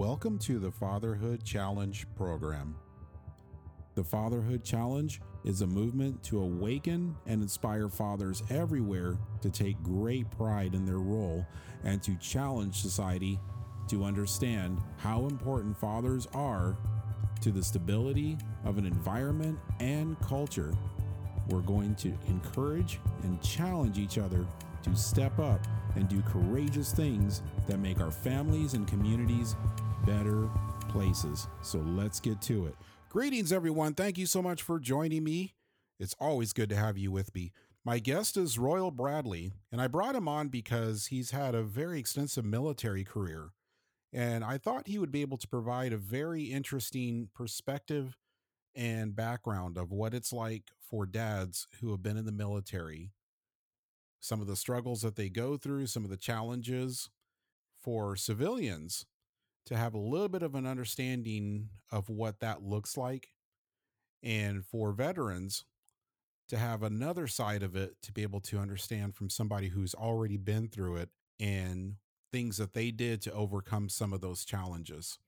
Welcome to the Fatherhood Challenge program. The Fatherhood Challenge is a movement to awaken and inspire fathers everywhere to take great pride in their role and to challenge society to understand how important fathers are to the stability of an environment and culture. We're going to encourage and challenge each other to step up and do courageous things that make our families and communities better places. So let's get to it. Greetings, everyone. Thank you so much for joining me. It's always good to have you with me. My guest is Royal Bradley, and I brought him on because he's had a very extensive military career. And I thought he would be able to provide a very interesting perspective and background of what it's like for dads who have been in the military, some of the struggles that they go through, some of the challenges for civilians to have a little bit of an understanding of what that looks like. And for veterans to have another side of it to be able to understand from somebody who's already been through it and things that they did to overcome some of those challenges.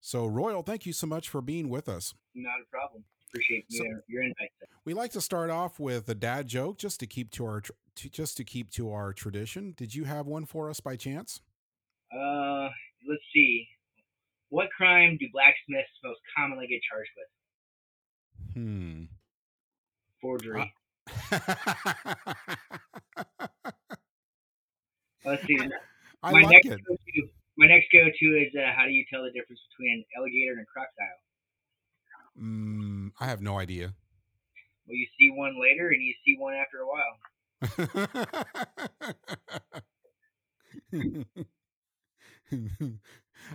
So, Royal, thank you so much for being with us. Not a problem. Appreciate so, your, your invite. We like to start off with a dad joke just to keep to our to, just to keep to our tradition. Did you have one for us by chance? Uh, let's see. What crime do blacksmiths most commonly get charged with? Hmm. Forgery. Uh, Let's see. I my like next it. Go-to, my next go-to is uh, how do you tell the difference between an alligator and a crocodile? Mm, I have no idea. Well, you see one later, and you see one after a while.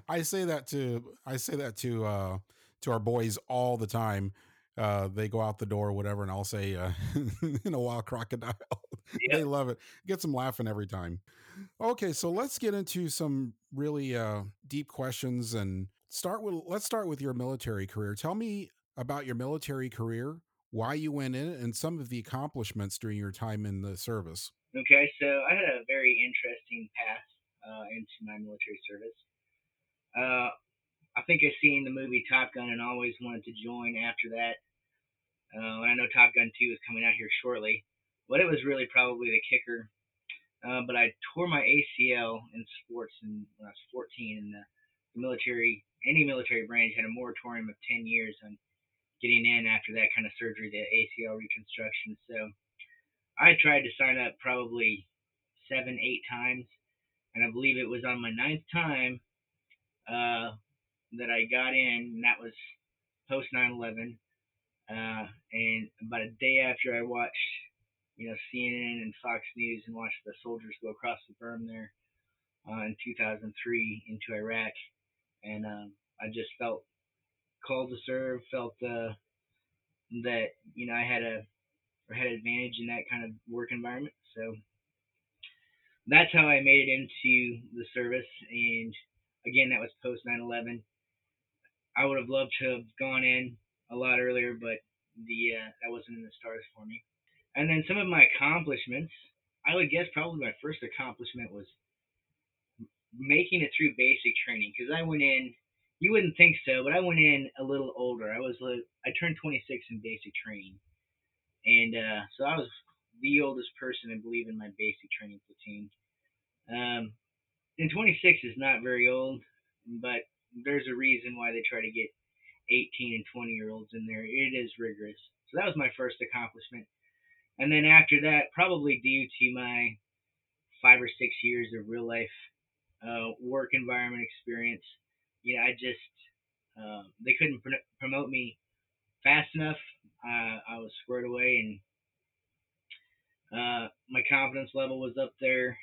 I say that to I say that to uh to our boys all the time. Uh they go out the door or whatever and I'll say uh in a wild crocodile. Yeah. they love it. Gets them laughing every time. Okay, so let's get into some really uh deep questions and start with let's start with your military career. Tell me about your military career, why you went in and some of the accomplishments during your time in the service. Okay, so I had a very interesting path uh, into my military service. Uh, I think I seen the movie Top Gun and always wanted to join after that. Uh, and I know Top Gun 2 is coming out here shortly, but it was really probably the kicker. Uh, but I tore my ACL in sports in, when I was 14, and the, the military, any military branch, had a moratorium of 10 years on getting in after that kind of surgery, the ACL reconstruction. So I tried to sign up probably seven, eight times, and I believe it was on my ninth time uh, that I got in, and that was post 9/11. Uh, and about a day after I watched, you know, CNN and Fox News and watched the soldiers go across the berm there uh, in 2003 into Iraq, and um, I just felt called to serve, felt uh, that you know I had a or had advantage in that kind of work environment. So that's how I made it into the service, and again, that was post 9/11. I would have loved to have gone in a lot earlier, but the uh, that wasn't in the stars for me. And then some of my accomplishments, I would guess probably my first accomplishment was making it through basic training because I went in. You wouldn't think so, but I went in a little older. I was I turned 26 in basic training, and uh, so I was the oldest person I believe in my basic training platoon. Um, and 26 is not very old, but there's a reason why they try to get 18 and 20 year olds in there. It is rigorous. So that was my first accomplishment. And then after that, probably due to my five or six years of real life uh, work environment experience, you know, I just, uh, they couldn't pr- promote me fast enough. Uh, I was squared away and uh, my confidence level was up there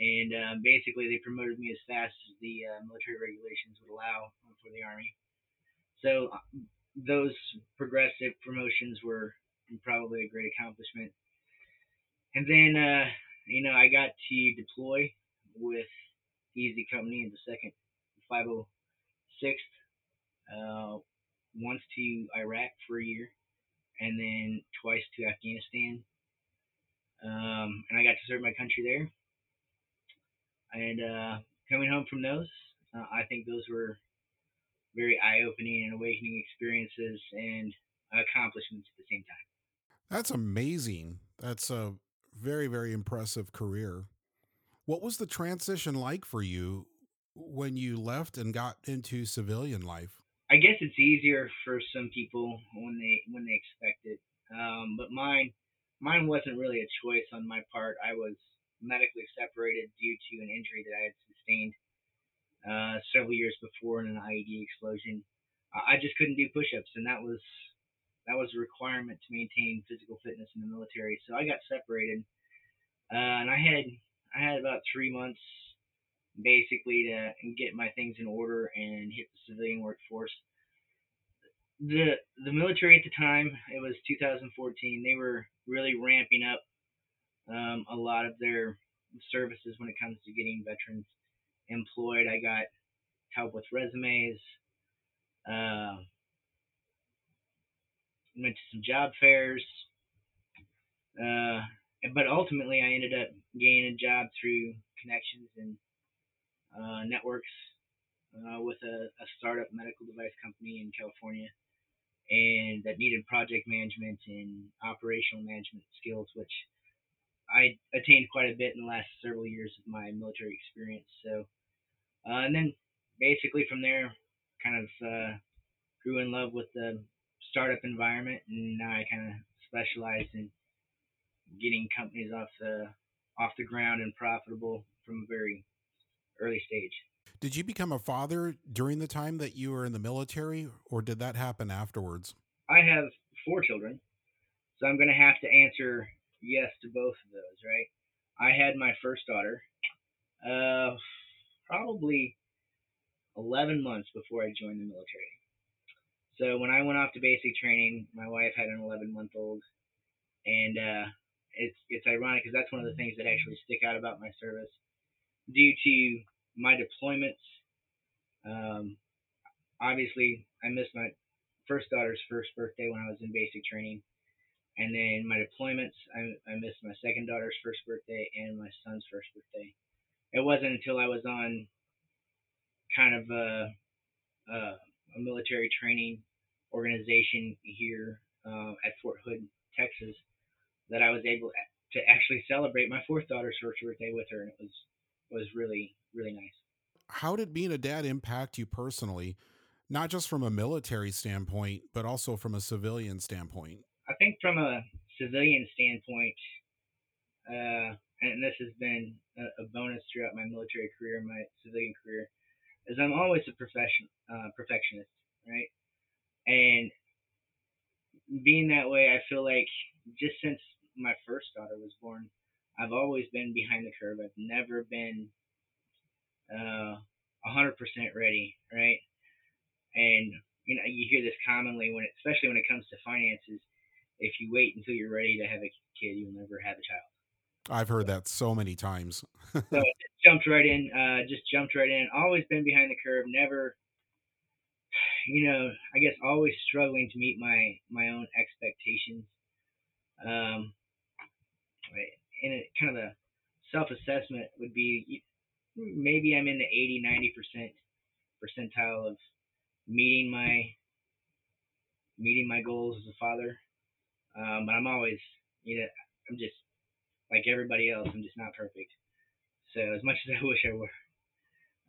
and uh, basically they promoted me as fast as the uh, military regulations would allow for the army. So uh, those progressive promotions were probably a great accomplishment. And then, uh, you know, I got to deploy with Easy Company in the second 506th, uh, once to Iraq for a year, and then twice to Afghanistan. Um, and I got to serve my country there and uh, coming home from those, Uh, I think those were very eye-opening and awakening experiences and accomplishments at the same time. That's amazing. That's a very, very impressive career. What was the transition like for you when you left and got into civilian life? I guess it's easier for some people when they when they expect it, um, but mine mine wasn't really a choice on my part. I was medically separated due to an injury that I had sustained uh, several years before in an IED explosion. I just couldn't do push-ups, and that was that was a requirement to maintain physical fitness in the military. So I got separated, uh, and I had I had about three months basically to get my things in order and hit the civilian workforce. The the military at the time, it was 2014. They were really ramping up um, a lot of their services when it comes to getting veterans employed. I got help with resumes. Uh, went to some job fairs. Uh, but ultimately, I ended up gaining a job through connections and uh, networks uh, with a, a startup medical device company in California, and that needed project management and operational management skills, which I attained quite a bit in the last several years of my military experience. So, uh, and then basically from there, kind of uh, grew in love with the startup environment, and now I kind of specialize in getting companies off the off the ground and profitable from a very early stage. Did you become a father during the time that you were in the military, or did that happen afterwards? I have four children, so I'm going to have to answer yes to both of those, right? I had my first daughter uh, probably 11 months before I joined the military. So when I went off to basic training, my wife had an 11 month old, and uh, it's it's ironic because that's one of the things that actually stick out about my service. Due to my deployments, um, obviously I missed my first daughter's first birthday when I was in basic training, and then my deployments I, I missed my second daughter's first birthday and my son's first birthday. It wasn't until I was on kind of a, a, a military training organization here uh, at Fort Hood, Texas, that I was able to actually celebrate my fourth daughter's first birthday with her, and it was was really really nice. How did being a dad impact you personally, not just from a military standpoint, but also from a civilian standpoint? Think from a civilian standpoint, uh, and this has been a, a, bonus throughout my military career, my civilian career, is I'm always a profession uh, perfectionist, right? And being that way, I feel like just since my first daughter was born, I've always been behind the curve. I've never been uh, 100% ready, right? And you know, you hear this commonly when, especially when it comes to finances. If you wait until you're ready to have a kid, you'll never have a child. I've heard that so many times. so jumped right in, uh, just jumped right in. Always been behind the curve. Never, you know, I guess always struggling to meet my my own expectations. Um, and it kind of a self assessment would be maybe I'm in the 80, 90 percent percentile of meeting my meeting my goals as a father. Um, but I'm always, you know, I'm just like everybody else. I'm just not perfect. So as much as I wish I were,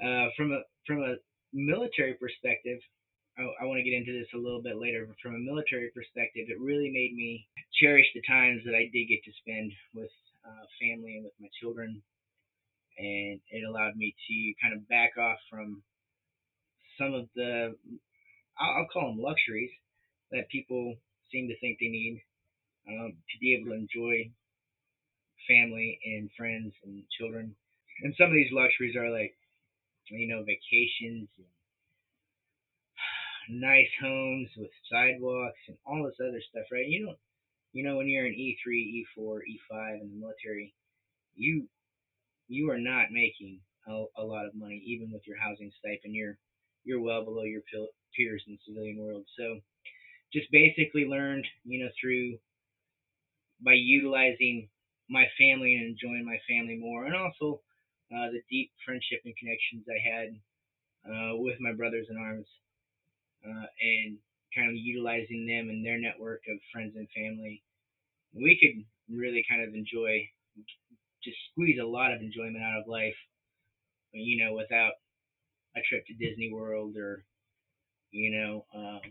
uh, from a from a military perspective, I, I want to get into this a little bit later. But from a military perspective, it really made me cherish the times that I did get to spend with uh, family and with my children, and it allowed me to kind of back off from some of the I'll, I'll call them luxuries that people seem to think they need um, to be able to enjoy family and friends and children. And some of these luxuries are like, you know, vacations and nice homes with sidewalks and all this other stuff, right? You don't you know, when you're an E3, E4, E5 in the military, you you are not making a, a lot of money, even with your housing stipend. You're you're well below your peers in the civilian world. So, just basically learned, you know, through by utilizing my family and enjoying my family more, and also uh, the deep friendship and connections I had uh, with my brothers in arms uh, and kind of utilizing them and their network of friends and family. We could really kind of enjoy, just squeeze a lot of enjoyment out of life, you know, without a trip to Disney World or, you know, um,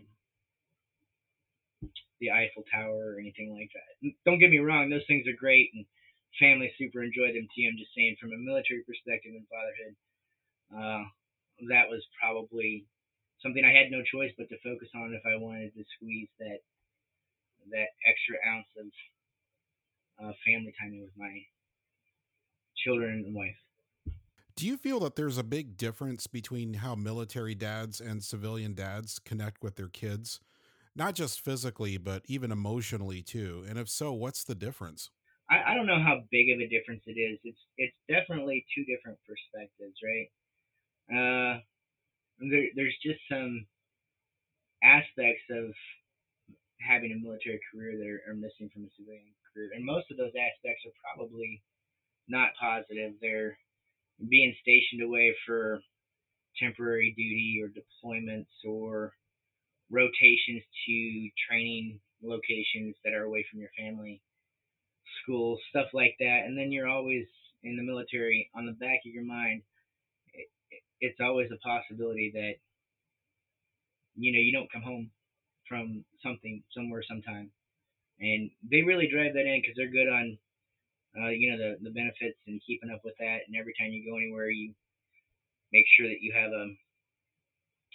the Eiffel Tower or anything like that. Don't get me wrong; those things are great, and families super enjoy them too. I'm just saying, from a military perspective and fatherhood, uh, that was probably something I had no choice but to focus on if I wanted to squeeze that that extra ounce of uh, family time with my children and wife. Do you feel that there's a big difference between how military dads and civilian dads connect with their kids? Not just physically, but even emotionally too? And if so, what's the difference? I, I don't know how big of a difference it is. It's it's definitely two different perspectives, right? Uh, there, there's just some aspects of having a military career that are, are missing from a civilian career, and most of those aspects are probably not positive. They're being stationed away for temporary duty or deployments or rotations to training locations that are away from your family, school, stuff like that. And then you're always in the military on the back of your mind. It, it's always a possibility that you know you don't come home from something somewhere sometime, and they really drive that in because they're good on uh, you know the the benefits and keeping up with that. And every time you go anywhere, you make sure that you have a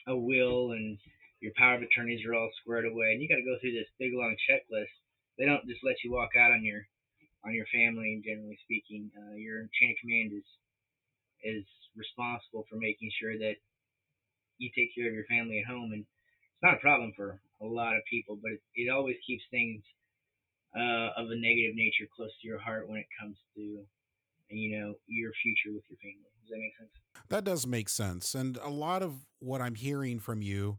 a will and your power of attorneys are all squared away, and you got to go through this big long checklist. They don't just let you walk out on your on your family. Generally speaking, uh, your chain of command is is responsible for making sure that you take care of your family at home, and it's not a problem for a lot of people, but it, it always keeps things uh, of a negative nature close to your heart when it comes to you know your future with your family. Does that make sense? That does make sense, and a lot of what I'm hearing from you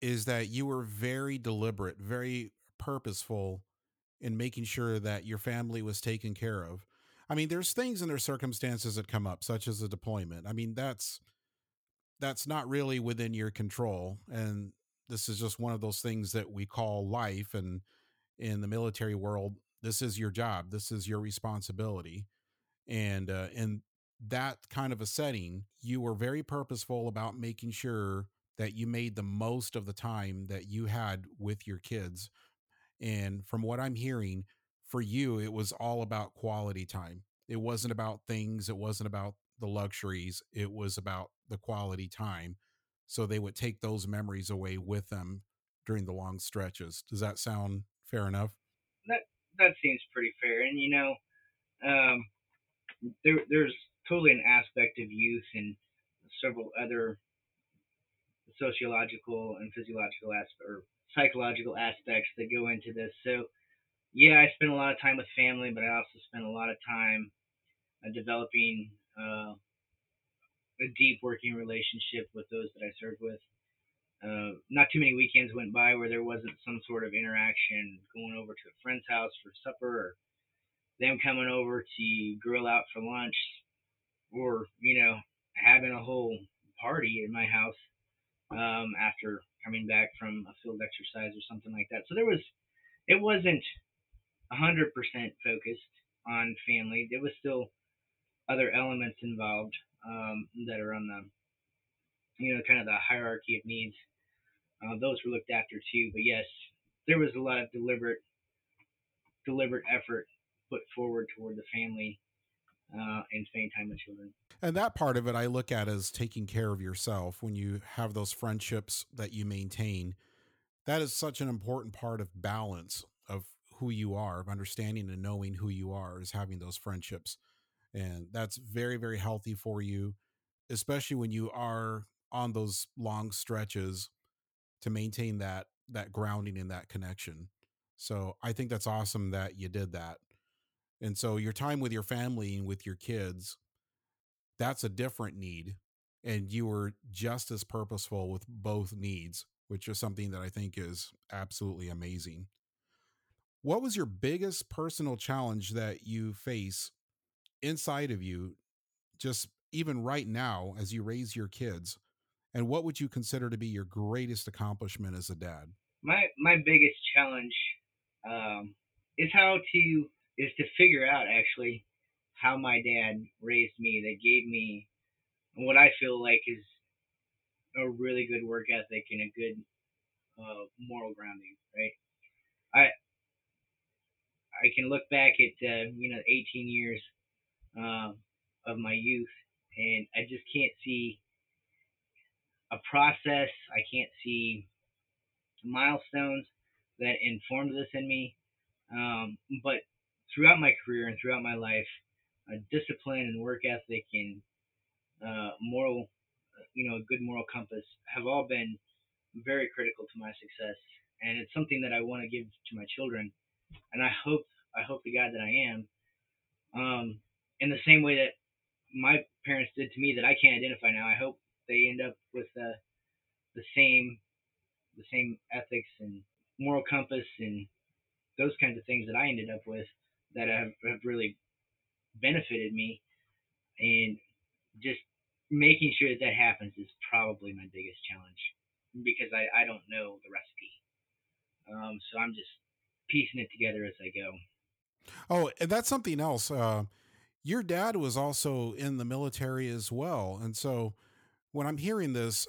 is that you were very deliberate, very purposeful in making sure that your family was taken care of. I mean, there's things and there's circumstances that come up, such as a deployment. I mean, that's that's not really within your control, and this is just one of those things that we call life. And in the military world, this is your job, this is your responsibility, and uh, in that kind of a setting, you were very purposeful about making sure that you made the most of the time that you had with your kids. And from what I'm hearing, for you, it was all about quality time. It wasn't about things, it wasn't about the luxuries, it was about the quality time. So they would take those memories away with them during the long stretches. Does that sound fair enough? That that seems pretty fair. And you know, um, there there's totally an aspect of youth and several other sociological and physiological or psychological aspects that go into this. So, yeah, I spend a lot of time with family, but I also spend a lot of time uh, developing uh, a deep working relationship with those that I served with. Uh, not too many weekends went by where there wasn't some sort of interaction going over to a friend's house for supper or them coming over to grill out for lunch or, you know, having a whole party at my house um, after coming back from a field exercise or something like that. So there was, it wasn't hundred percent focused on family. There was still other elements involved um, that are on the, you know, kind of the hierarchy of needs. Uh, those were looked after too. But yes, there was a lot of deliberate, deliberate effort put forward toward the family uh, and spending time with children. And that part of it, I look at as taking care of yourself when you have those friendships that you maintain. That is such an important part of balance of who you are, of understanding and knowing who you are, is having those friendships. And that's very, very healthy for you, especially when you are on those long stretches to maintain that that grounding and that connection. So I think that's awesome that you did that. And so your time with your family and with your kids, that's a different need. And you were just as purposeful with both needs, which is something that I think is absolutely amazing. What was your biggest personal challenge that you face inside of you, just even right now as you raise your kids? And what would you consider to be your greatest accomplishment as a dad? My my biggest challenge um, is how to is to figure out actually how my dad raised me. That gave me what I feel like is a really good work ethic and a good uh, moral grounding. Right. I I can look back at uh, you know 18 years uh, of my youth, and I just can't see a process. I can't see milestones that informed this in me. Um, but throughout my career and throughout my life, uh, discipline and work ethic and uh, moral, you know, a good moral compass have all been very critical to my success. And it's something that I want to give to my children. And I hope, I hope the God that I am, um, in the same way that my parents did to me that I can't identify now. I hope they end up with uh, the same, the same ethics and moral compass and those kinds of things that I ended up with that have, have really benefited me. And just making sure that that happens is probably my biggest challenge because I, I don't know the recipe. Um, so I'm just piecing it together as I go. Oh, and that's something else. Uh, your dad was also in the military as well. And so when I'm hearing this,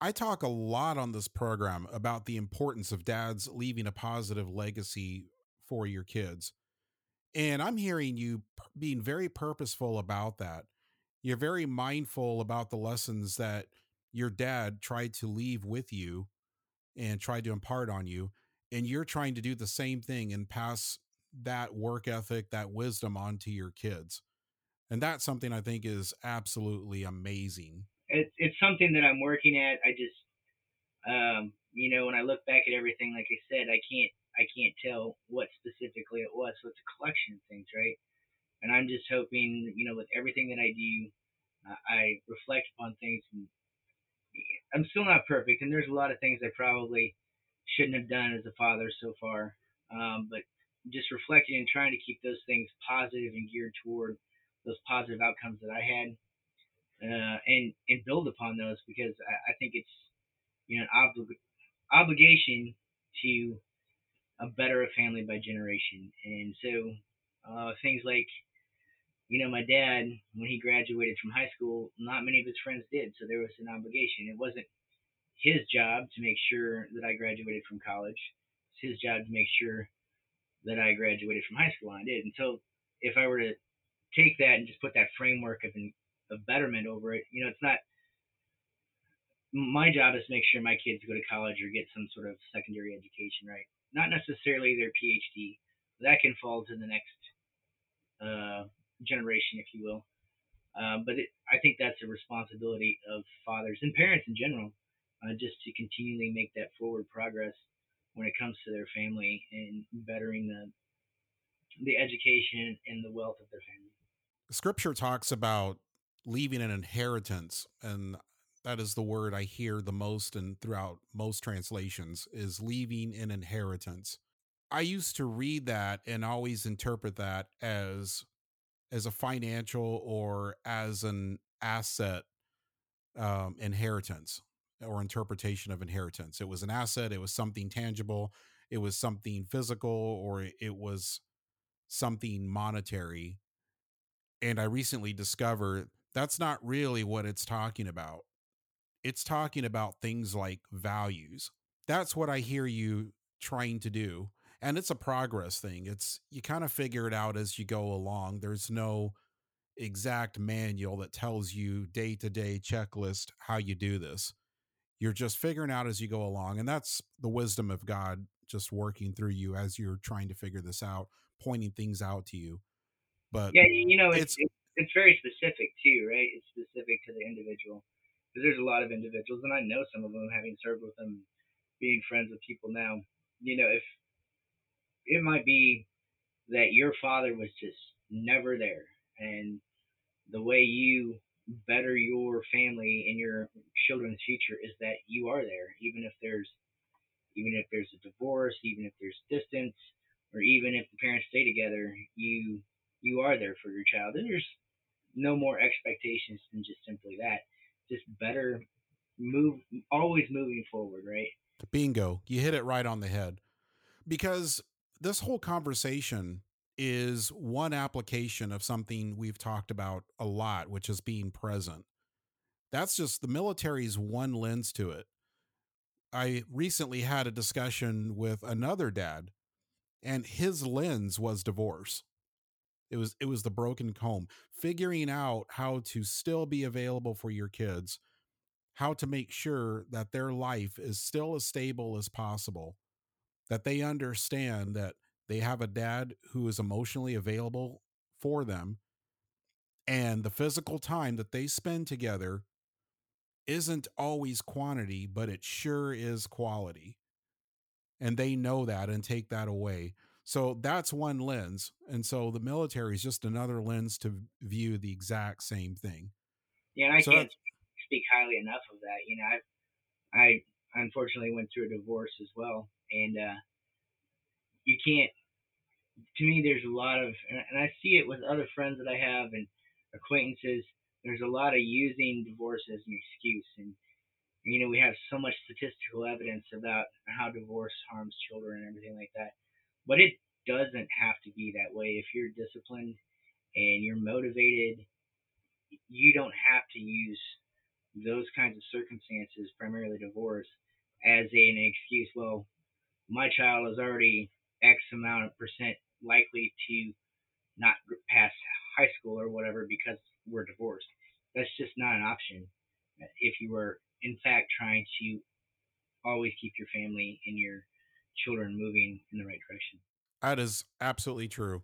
I talk a lot on this program about the importance of dads leaving a positive legacy for your kids. And I'm hearing you being very purposeful about that. You're very mindful about the lessons that your dad tried to leave with you and tried to impart on you. And you're trying to do the same thing and pass that work ethic, that wisdom on to your kids. And that's something I think is absolutely amazing. It's, it's something that I'm working at. I just, um, you know, when I look back at everything, like I said, I can't I can't tell what specifically it was. So it's a collection of things, right? And I'm just hoping, you know, with everything that I do, uh, I reflect upon things. I'm still not perfect, and there's a lot of things I probably shouldn't have done as a father so far. Um, but just reflecting and trying to keep those things positive and geared toward those positive outcomes that I had, uh, and and build upon those because I, I think it's you know an oblig- obligation to a better family by generation. And so uh, things like, you know, my dad, when he graduated from high school, not many of his friends did. So there was an obligation. It wasn't his job to make sure that I graduated from college. It's his job to make sure that I graduated from high school, and I did. And so if I were to take that and just put that framework of, of betterment over it, you know, it's not my job is to make sure my kids go to college or get some sort of secondary education, right? Not necessarily their PhD. That can fall to the next uh, generation, if you will. Uh, but it, I think that's a responsibility of fathers and parents in general, uh, just to continually make that forward progress when it comes to their family and bettering the the education and the wealth of their family. Scripture talks about leaving an inheritance, and that is the word I hear the most and throughout most translations is leaving an inheritance. I used to read that and always interpret that as as a financial or as an asset um, inheritance or interpretation of inheritance. It was an asset, it was something tangible, it was something physical, or it was something monetary. And I recently discovered that's not really what it's talking about it's talking about things like values. That's what I hear you trying to do. And it's a progress thing. It's you kind of figure it out as you go along. There's no exact manual that tells you day to day checklist how you do this. You're just figuring out as you go along. And that's the wisdom of God just working through you as you're trying to figure this out, pointing things out to you. But yeah, you know, it's, it's, it's very specific too, right? It's specific to the individual because there's a lot of individuals, and I know some of them, having served with them, being friends with people now. You know, if it might be that your father was just never there, and the way you better your family and your children's future is that you are there, even if there's even if there's a divorce, even if there's distance, or even if the parents stay together, you you are there for your child. And there's no more expectations than just simply that just better move always moving forward, right? Bingo. You hit it right on the head. Because this whole conversation is one application of something we've talked about a lot, which is being present. That's just the military's one lens to it. I recently had a discussion with another dad, and his lens was divorce. It was it was the broken comb, figuring out how to still be available for your kids, how to make sure that their life is still as stable as possible, that they understand that they have a dad who is emotionally available for them and the physical time that they spend together isn't always quantity but it sure is quality and they know that and take that away. So that's one lens and so the military is just another lens to view the exact same thing. Yeah i so can't speak highly enough of that you know i i unfortunately went through a divorce as well and uh you can't. To me, there's a lot of, and I see it with other friends that I have and acquaintances. There's a lot of using divorce as an excuse, and you know we have so much statistical evidence about how divorce harms children and everything like that. But it doesn't have to be that way. If you're disciplined and you're motivated, you don't have to use those kinds of circumstances, primarily divorce, as an excuse. Well, my child is already X amount of percent likely to not pass high school or whatever because we're divorced. That's just not an option if you were, in fact, trying to always keep your family and your children moving in the right direction. That is absolutely true.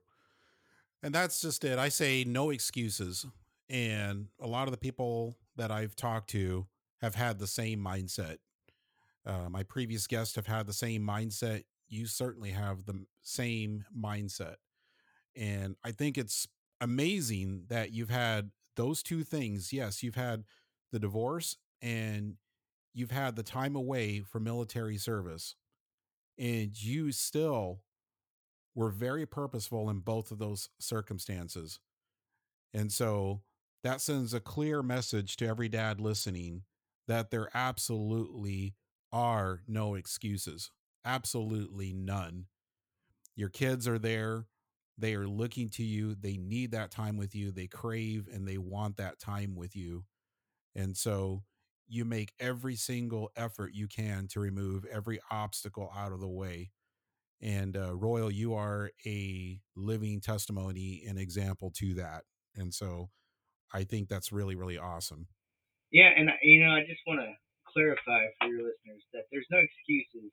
And that's just it. I say no excuses. And a lot of the people that I've talked to have had the same mindset. Uh, my previous guests have had the same mindset you certainly have the same mindset. And I think it's amazing that you've had those two things. Yes, you've had the divorce and you've had the time away from military service. And you still were very purposeful in both of those circumstances. And so that sends a clear message to every dad listening that there absolutely are no excuses. Absolutely none. Your kids are there. They are looking to you. They need that time with you. They crave and they want that time with you. And so you make every single effort you can to remove every obstacle out of the way. And uh, Royal, you are a living testimony and example to that. And so I think that's really, really awesome. Yeah. And, you know, I just want to clarify for your listeners that there's no excuses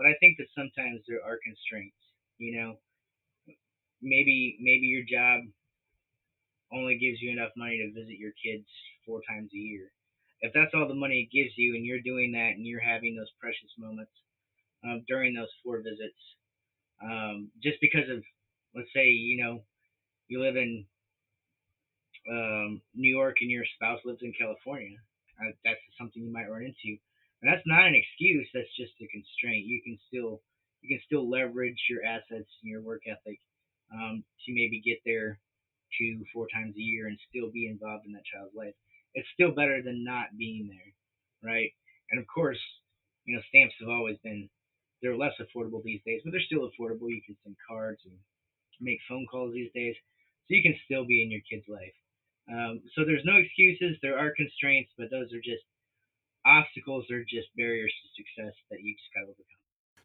but I think that sometimes there are constraints. You know, maybe maybe your job only gives you enough money to visit your kids four times a year. If that's all the money it gives you, and you're doing that, and you're having those precious moments um, during those four visits, um, just because of, let's say, you know, you live in um, New York and your spouse lives in California, uh, that's something you might run into. And that's not an excuse. That's just a constraint. You can still you can still leverage your assets and your work ethic um, to maybe get there two four times a year and still be involved in that child's life. It's still better than not being there, right? And of course, you know stamps have always been they're less affordable these days, but they're still affordable. You can send cards and make phone calls these days, so you can still be in your kid's life. Um, so there's no excuses. There are constraints, but those are just obstacles or just barriers to success that you just got to overcome.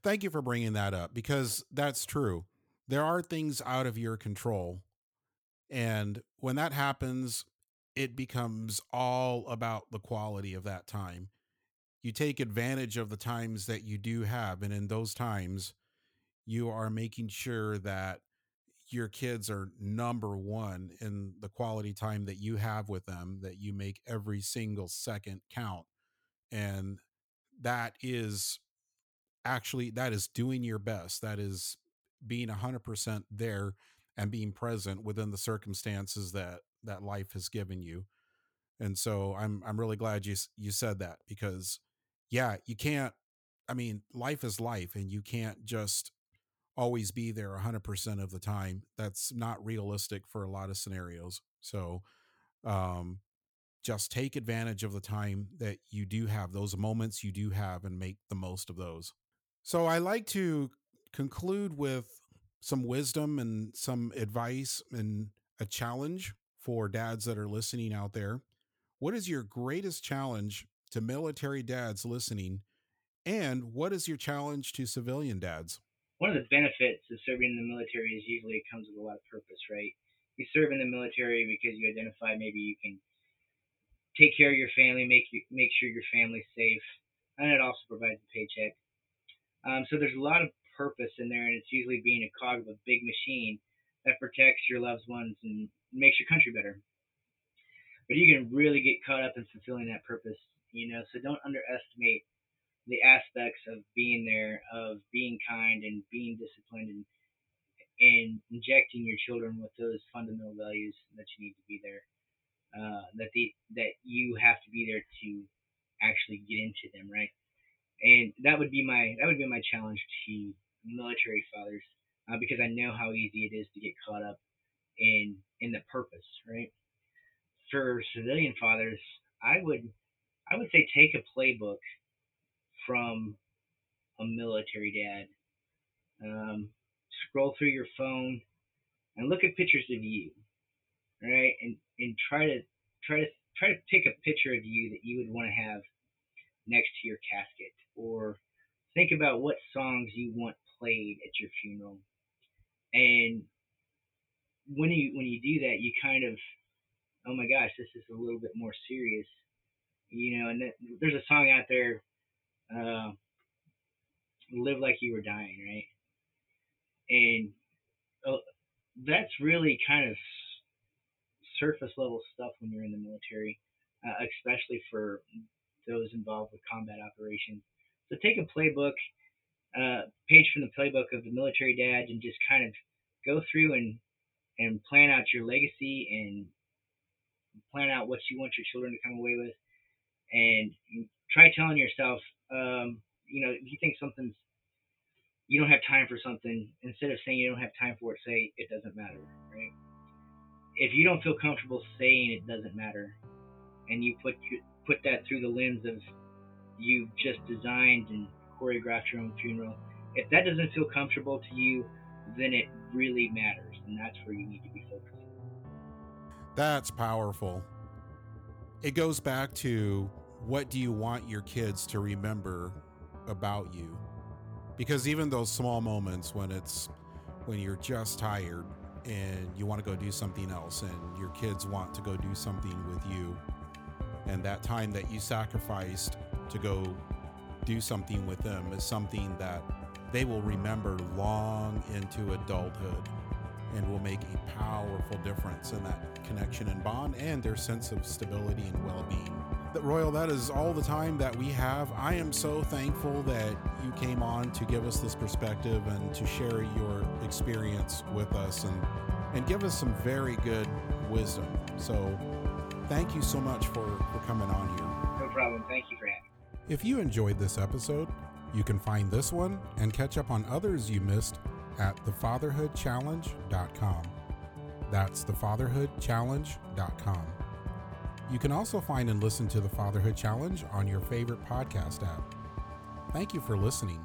Thank you for bringing that up because that's true. There are things out of your control. And when that happens, it becomes all about the quality of that time. You take advantage of the times that you do have. And in those times, you are making sure that your kids are number one in the quality time that you have with them, that you make every single second count and that is actually that is doing your best. That is being 100% there and being present within the circumstances that that life has given you. And so i'm i'm really glad you you said that because yeah you can't i mean life is life and you can't just always be there 100% of the time that's not realistic for a lot of scenarios so um just take advantage of the time that you do have, those moments you do have, and make the most of those. So I like to conclude with some wisdom and some advice and a challenge for dads that are listening out there. What is your greatest challenge to military dads listening? And what is your challenge to civilian dads? One of the benefits of serving in the military is usually it comes with a lot of purpose, right? You serve in the military because you identify maybe you can take care of your family, make you make sure your family's safe, and it also provides a paycheck. Um, so there's a lot of purpose in there, and it's usually being a cog of a big machine that protects your loved ones and makes your country better. But you can really get caught up in fulfilling that purpose, you know. So don't underestimate the aspects of being there, of being kind and being disciplined, and and injecting your children with those fundamental values that you need to be there. Uh, that the that you have to be there to actually get into them, right? And that would be my that would be my challenge to military fathers uh, because I know how easy it is to get caught up in in the purpose, right? For civilian fathers, I would I would say take a playbook from a military dad. Um, scroll through your phone and look at pictures of you, right? And and try to try to try to pick a picture of you that you would want to have next to your casket, or think about what songs you want played at your funeral, and when you when you do that, you kind of, oh my gosh, this is a little bit more serious, you know. And there's a song out there, uh, "Live Like You Were Dying," right? And uh, that's really kind of surface level stuff when you're in the military, uh, especially for those involved with combat operations. So take a playbook, uh, page from the playbook of the military dad, and just kind of go through and and plan out your legacy and plan out what you want your children to come away with, and try telling yourself, um, you know, if you think something's you don't have time for something, instead of saying you don't have time for it, say it doesn't matter, right? If you don't feel comfortable saying it doesn't matter, and you put put that through the lens of you've just designed and choreographed your own funeral, if that doesn't feel comfortable to you, then it really matters, and that's where you need to be focusing. That's powerful. It goes back to what do you want your kids to remember about you? Because even those small moments when it's when you're just tired and you want to go do something else and your kids want to go do something with you and that time that you sacrificed to go do something with them is something that they will remember long into adulthood and will make a powerful difference in that connection and bond and their sense of stability and well-being. That Royal, that is all the time that we have. I am so thankful that you came on to give us this perspective and to share your experience with us and and give us some very good wisdom. So thank you so much for, for coming on here. No problem. Thank you for having me. If you enjoyed this episode, you can find this one and catch up on others you missed at thefatherhoodchallenge.com. That's thefatherhoodchallenge.com. You can also find and listen to the Fatherhood Challenge on your favorite podcast app. Thank you for listening.